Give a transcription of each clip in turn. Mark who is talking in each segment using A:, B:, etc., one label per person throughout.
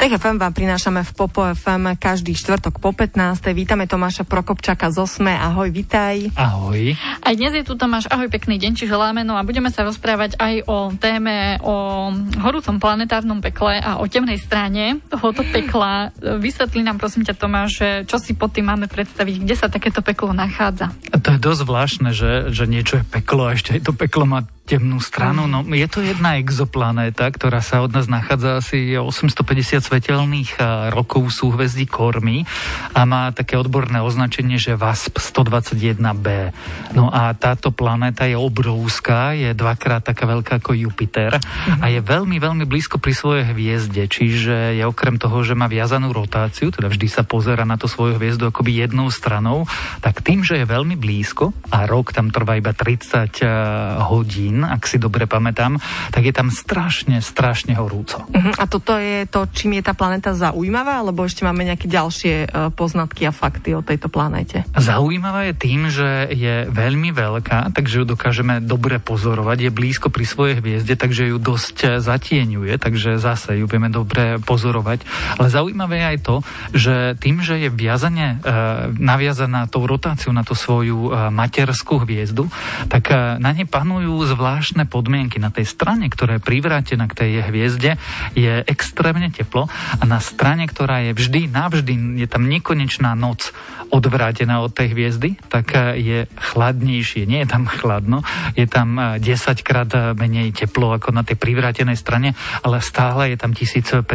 A: Tech FM vám prinášame v Popo FM každý štvrtok po 15. Vítame Tomáša Prokopčaka z Osme. Ahoj, vitaj.
B: Ahoj.
C: Aj dnes je tu Tomáš. Ahoj, pekný deň, či želáme. No a budeme sa rozprávať aj o téme o horúcom planetárnom pekle a o temnej strane tohoto pekla. Vysvetlí nám prosím ťa Tomáš, čo si pod tým máme predstaviť, kde sa takéto peklo nachádza.
B: A to je dosť zvláštne, že, že niečo je peklo a ešte aj to peklo má temnú stranu. No, je to jedna exoplanéta, ktorá sa od nás nachádza asi 850 svetelných rokov súhvezdí Kormy a má také odborné označenie, že VASP 121b. No a táto planéta je obrovská, je dvakrát taká veľká ako Jupiter a je veľmi, veľmi blízko pri svojej hviezde, čiže je okrem toho, že má viazanú rotáciu, teda vždy sa pozera na to svoju hviezdu akoby jednou stranou, tak tým, že je veľmi blízko a rok tam trvá iba 30 hodín, ak si dobre pamätám, tak je tam strašne, strašne horúco.
A: Uh-huh. A toto je to, čím je tá planéta zaujímavá, alebo ešte máme nejaké ďalšie uh, poznatky a fakty o tejto planéte?
B: Zaujímavá je tým, že je veľmi veľká, takže ju dokážeme dobre pozorovať, je blízko pri svojej hviezde, takže ju dosť e, zatieňuje, takže zase ju vieme dobre pozorovať. Ale zaujímavé je aj to, že tým, že je viazane, uh, naviazaná tou rotáciou na tú svoju materskú hviezdu, tak na nej panujú zvláštne zvláštne podmienky. Na tej strane, ktorá je privrátená k tej hviezde, je extrémne teplo a na strane, ktorá je vždy, navždy, je tam nekonečná noc odvrátená od tej hviezdy, tak je chladnejšie. Nie je tam chladno, je tam 10 krát menej teplo ako na tej privrátenej strane, ale stále je tam 1500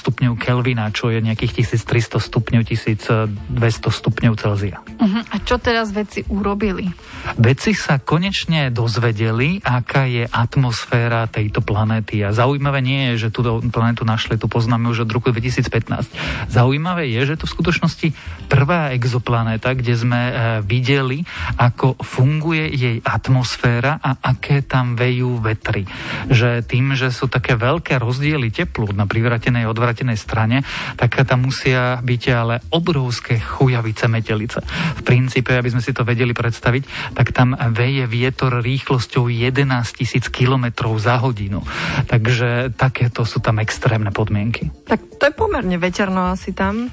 B: stupňov Kelvina, čo je nejakých 1300 stupňov, 1200 stupňov Celzia.
C: Uh-huh. A čo teraz vedci urobili?
B: Vedci sa konečne dozvedeli, aká je atmosféra tejto planéty. A zaujímavé nie je, že túto planétu našli, tu poznáme už od roku 2015. Zaujímavé je, že to v skutočnosti prvá exoplanéta, kde sme e, videli, ako funguje jej atmosféra a aké tam vejú vetry. Že tým, že sú také veľké rozdiely teplu na privratenej a odvratenej strane, tak tam musia byť ale obrovské chujavice metelice. V princípe, aby sme si to vedeli predstaviť, tak tam veje vietor rýchlosťou 11 tisíc kilometrov za hodinu. Takže takéto sú tam extrémne podmienky.
A: Tak to je pomerne veterno asi tam.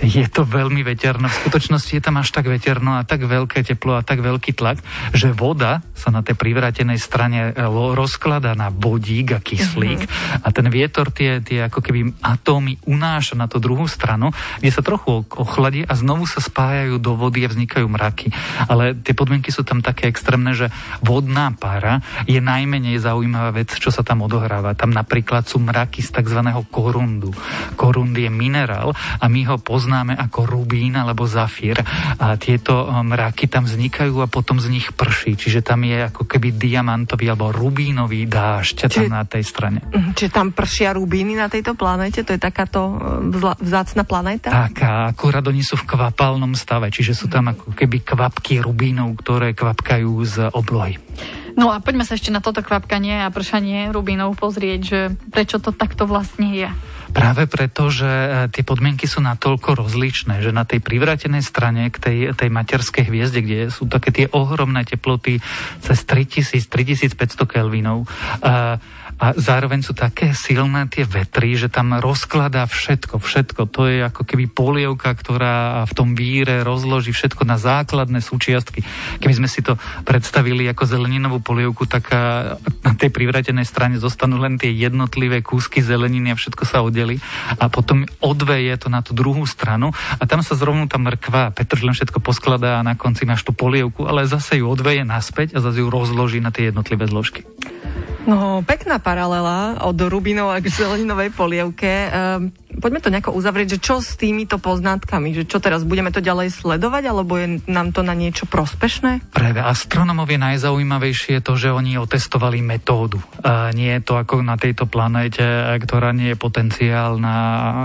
B: Je to veľmi veterno. V skutočnosti je tam až tak veterno a tak veľké teplo a tak veľký tlak, že voda sa na tej privrátenej strane rozklada na vodík a kyslík uh-huh. a ten vietor tie, tie ako keby atómy unáša na tú druhú stranu, kde sa trochu ochladí a znovu sa spájajú do vody a vznikajú mraky. Ale tie podmienky sú tam také extrémne, že vodná pára je najmenej zaujímavá vec, čo sa tam odohráva. Tam napríklad sú mraky z tzv. korundu. Korund je minerál a my ho poznáme ako rubín alebo zafír. A tieto um, mraky tam vznikajú a potom z nich prší. Čiže tam je ako keby diamantový alebo rubínový dážď tam na tej strane.
A: Mhm, čiže tam pršia rubíny na tejto planéte? To je takáto um, vzácna planéta?
B: Tak a akurát oni sú v kvapalnom stave, čiže sú tam ako keby kvapky rubínov, ktoré kvapkajú z oblohy.
C: No a poďme sa ešte na toto kvapkanie a pršanie rubínov pozrieť, že prečo to takto vlastne je.
B: Práve preto, že e, tie podmienky sú natoľko rozličné, že na tej privrátenej strane k tej, tej materskej hviezde, kde sú také tie ohromné teploty cez 3000-3500 Kelvinov, uh, a zároveň sú také silné tie vetry, že tam rozkladá všetko, všetko. To je ako keby polievka, ktorá v tom víre rozloží všetko na základné súčiastky. Keby sme si to predstavili ako zeleninovú polievku, tak na tej privratenej strane zostanú len tie jednotlivé kúsky zeleniny a všetko sa oddeli a potom odveje to na tú druhú stranu a tam sa zrovnú tá mrkva Petr len všetko poskladá a na konci máš tú polievku, ale zase ju odveje naspäť a zase ju rozloží na tie jednotlivé zložky.
A: No, pekná paralela od Rubinov k zeleninovej polievke. Um, poďme to nejako uzavrieť, že čo s týmito poznatkami, že čo teraz, budeme to ďalej sledovať, alebo je nám to na niečo prospešné?
B: Pre astronomov je najzaujímavejšie to, že oni otestovali metódu. A nie je to ako na tejto planéte, ktorá nie je potenciál na,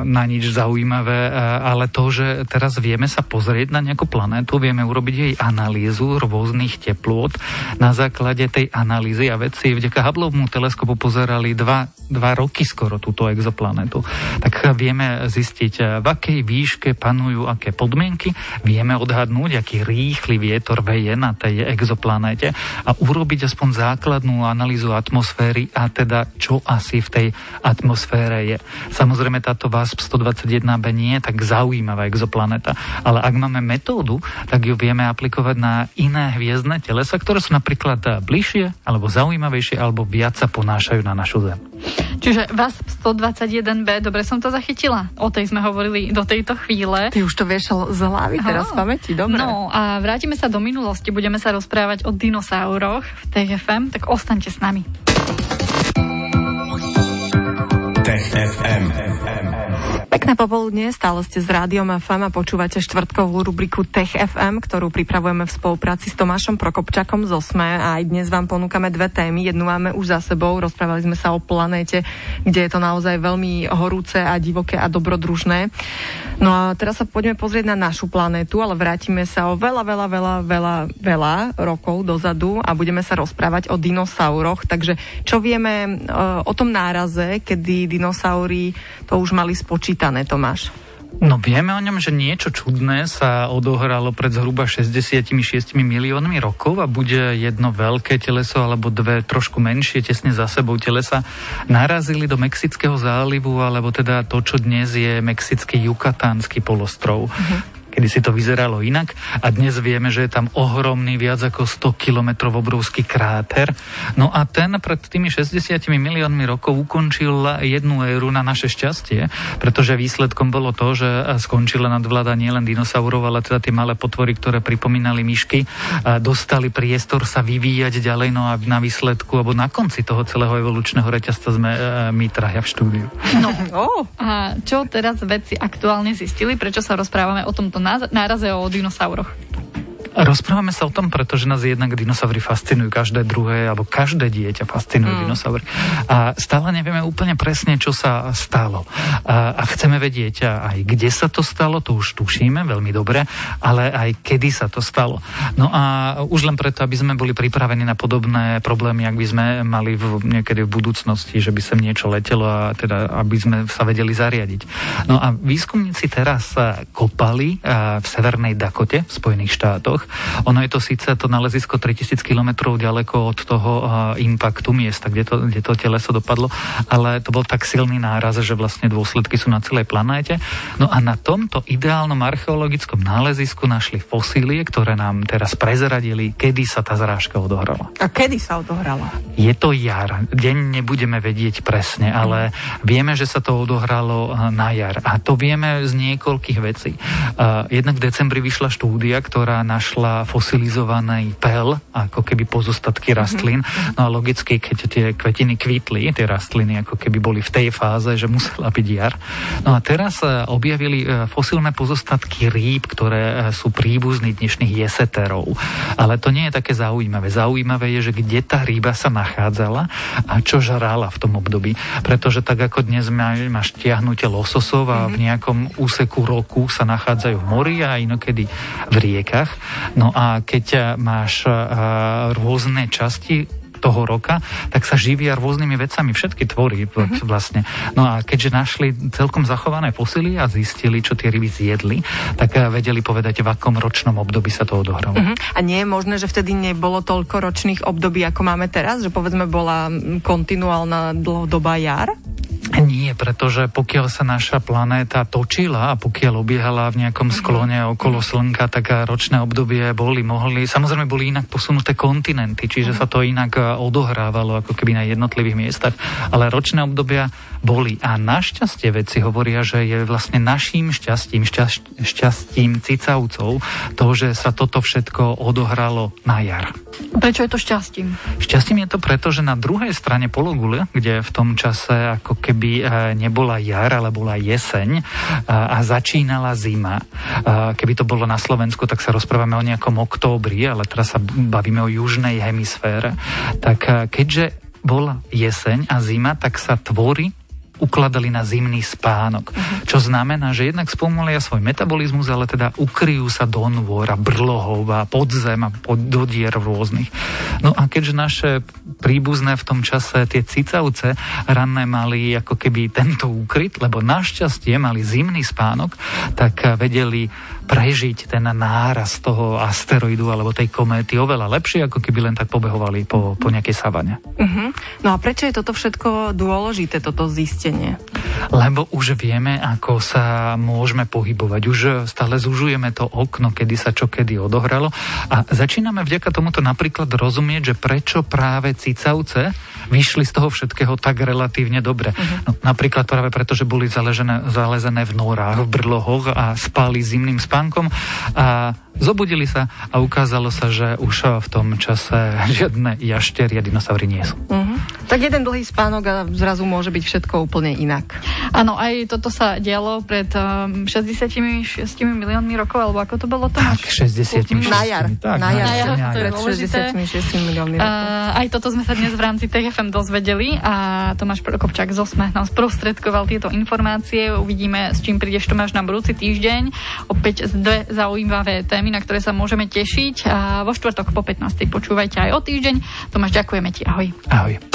B: na nič zaujímavé, ale to, že teraz vieme sa pozrieť na nejakú planétu, vieme urobiť jej analýzu rôznych teplôt. Na základe tej analýzy a vedci vďaka Hubbleovmu teleskopu pozerali dva, dva roky skoro túto exoplanetu. Tak vieme zistiť, v akej výške panujú aké podmienky, vieme odhadnúť, aký rýchly vietor veje na tej exoplanéte a urobiť aspoň základnú analýzu atmosféry a teda čo asi v tej atmosfére je. Samozrejme táto VASP 121b nie je tak zaujímavá exoplaneta, ale ak máme metódu, tak ju vieme aplikovať na iné hviezdne telesa, ktoré sú napríklad bližšie, alebo zaujímavejšie, alebo viac sa ponášajú na našu Zem.
C: Čiže VASP 121b, dobre som to zachytila. O tej sme hovorili do tejto chvíle.
A: Ty už to vieš z hlavy teraz v pamäti, dobre.
C: No a vrátime sa do minulosti, budeme sa rozprávať o dinosauroch v TFM, tak ostaňte s nami.
D: Tech FM.
A: Pekné popoludne, stále ste s Rádiom FM a počúvate štvrtkovú rubriku Tech FM, ktorú pripravujeme v spolupráci s Tomášom Prokopčakom z OSME a aj dnes vám ponúkame dve témy. Jednu máme už za sebou, rozprávali sme sa o planéte, kde je to naozaj veľmi horúce a divoké a dobrodružné. No a teraz sa poďme pozrieť na našu planétu, ale vrátime sa o veľa, veľa, veľa, veľa, veľa rokov dozadu a budeme sa rozprávať o dinosauroch. Takže čo vieme uh, o tom náraze, kedy dinosaury to už mali spočítané? Stane, Tomáš?
B: No vieme o ňom, že niečo čudné sa odohralo pred zhruba 66 miliónmi rokov a bude jedno veľké teleso alebo dve trošku menšie tesne za sebou telesa narazili do Mexického zálivu alebo teda to, čo dnes je Mexický Jukatánsky polostrov. Uh-huh kedy si to vyzeralo inak a dnes vieme, že je tam ohromný viac ako 100 kilometrov obrovský kráter. No a ten pred tými 60 miliónmi rokov ukončil jednu éru na naše šťastie, pretože výsledkom bolo to, že skončila nadvláda nielen dinosaurov, ale teda tie malé potvory, ktoré pripomínali myšky, dostali priestor sa vyvíjať ďalej, no a na výsledku, alebo na konci toho celého evolučného reťazca sme e, my traja v štúdiu.
C: No, oh. a čo teraz vedci aktuálne zistili, prečo sa rozprávame o tomto náraze o dinosauroch.
B: Rozprávame sa o tom, pretože nás jednak dinosaury fascinujú, každé druhé, alebo každé dieťa fascinujú mm. dinosaury. A stále nevieme úplne presne, čo sa stalo. A, a chceme vedieť aj, kde sa to stalo, to už tušíme veľmi dobre, ale aj kedy sa to stalo. No a už len preto, aby sme boli pripravení na podobné problémy, ak by sme mali v, niekedy v budúcnosti, že by sem niečo letelo a teda, aby sme sa vedeli zariadiť. No a výskumníci teraz kopali v Severnej Dakote v Spojených štátoch ono je to síce to nalezisko 3000 km ďaleko od toho impaktu miesta, kde to, kde to teleso dopadlo, ale to bol tak silný náraz, že vlastne dôsledky sú na celej planéte. No a na tomto ideálnom archeologickom nálezisku našli fosílie, ktoré nám teraz prezradili, kedy sa tá zrážka odohrala.
A: A kedy sa odohrala?
B: Je to jar. Deň nebudeme vedieť presne, ale vieme, že sa to odohralo na jar. A to vieme z niekoľkých vecí. Jednak v decembri vyšla štúdia, ktorá našla našla fosilizovaný pel, ako keby pozostatky mhm. rastlín. No a logicky, keď tie kvetiny kvitli, tie rastliny ako keby boli v tej fáze, že musela byť jar. No a teraz e, objavili e, fosilné pozostatky rýb, ktoré e, sú príbuzní dnešných jeseterov. Ale to nie je také zaujímavé. Zaujímavé je, že kde tá rýba sa nachádzala a čo žrala v tom období. Pretože tak ako dnes máš tiahnutie lososov a v mhm. nejakom úseku roku sa nachádzajú v mori a inokedy v riekach, No a keď eh, máš eh, rôzne časti toho roka, tak sa živia rôznymi vecami, všetky tvory uh-huh. vlastne. No a keďže našli celkom zachované fosily a zistili, čo tie ryby zjedli, tak eh, vedeli povedať, v akom ročnom období sa to odohralo. Uh-huh.
A: A nie je možné, že vtedy nebolo toľko ročných období, ako máme teraz? Že povedzme bola kontinuálna dlhodobá jar?
B: Nie, pretože pokiaľ sa naša planéta točila a pokiaľ obiehala v nejakom mhm. sklone okolo mhm. Slnka, tak ročné obdobie boli, mohli, samozrejme boli inak posunuté kontinenty, čiže mhm. sa to inak odohrávalo ako keby na jednotlivých miestach, ale ročné obdobia boli. A našťastie veci hovoria, že je vlastne naším šťastím, šťast, šťastím cicavcov to, že sa toto všetko odohralo na jar.
C: Prečo je to šťastím?
B: Šťastím je to preto, že na druhej strane pologule, kde v tom čase ako keby e, nebola jar, ale bola jeseň e, a začínala zima. E, keby to bolo na Slovensku, tak sa rozprávame o nejakom októbri, ale teraz sa bavíme o južnej hemisfére. Tak keďže bola jeseň a zima, tak sa tvory ukladali na zimný spánok. Uh-huh. Čo znamená, že jednak spomalia svoj metabolizmus, ale teda ukryjú sa do nôr a brlohov a podzem a pod, do dier rôznych. No a keďže naše príbuzné v tom čase tie cicavce ranné mali ako keby tento úkryt, lebo našťastie mali zimný spánok, tak vedeli prežiť ten náraz toho asteroidu alebo tej kométy oveľa lepšie, ako keby len tak pobehovali po, po nejakej savane.
A: Uh-huh. No a prečo je toto všetko dôležité, toto zistenie?
B: Lebo už vieme, ako sa môžeme pohybovať. Už stále zužujeme to okno, kedy sa čo kedy odohralo a začíname vďaka tomuto napríklad rozumieť, že prečo práve cicavce vyšli z toho všetkého tak relatívne dobre. Uh-huh. No, napríklad práve preto, že boli zaležené, zalezené v norách, v brlohoch a spali zimným spánkom a Zobudili sa a ukázalo sa, že už v tom čase žiadne jaštery a dinosaury nie sú. Uh-huh.
A: Tak jeden dlhý spánok a zrazu môže byť všetko úplne inak.
C: Áno, aj toto sa dialo pred um, 66 miliónmi rokov, alebo ako to bolo to?
B: Tak, 66.
A: Na jar.
B: Tak,
A: na jar.
C: Na jar, to
A: pred 66 miliónmi rokov.
C: Uh, aj toto sme sa dnes v rámci TFM dozvedeli a Tomáš Prokopčák z OSME nám sprostredkoval tieto informácie. Uvidíme, s čím prídeš Tomáš na budúci týždeň. Opäť dve zaujímavé témy témy, na ktoré sa môžeme tešiť. A vo štvrtok po 15. počúvajte aj o týždeň. Tomáš, ďakujeme ti. Ahoj.
B: Ahoj.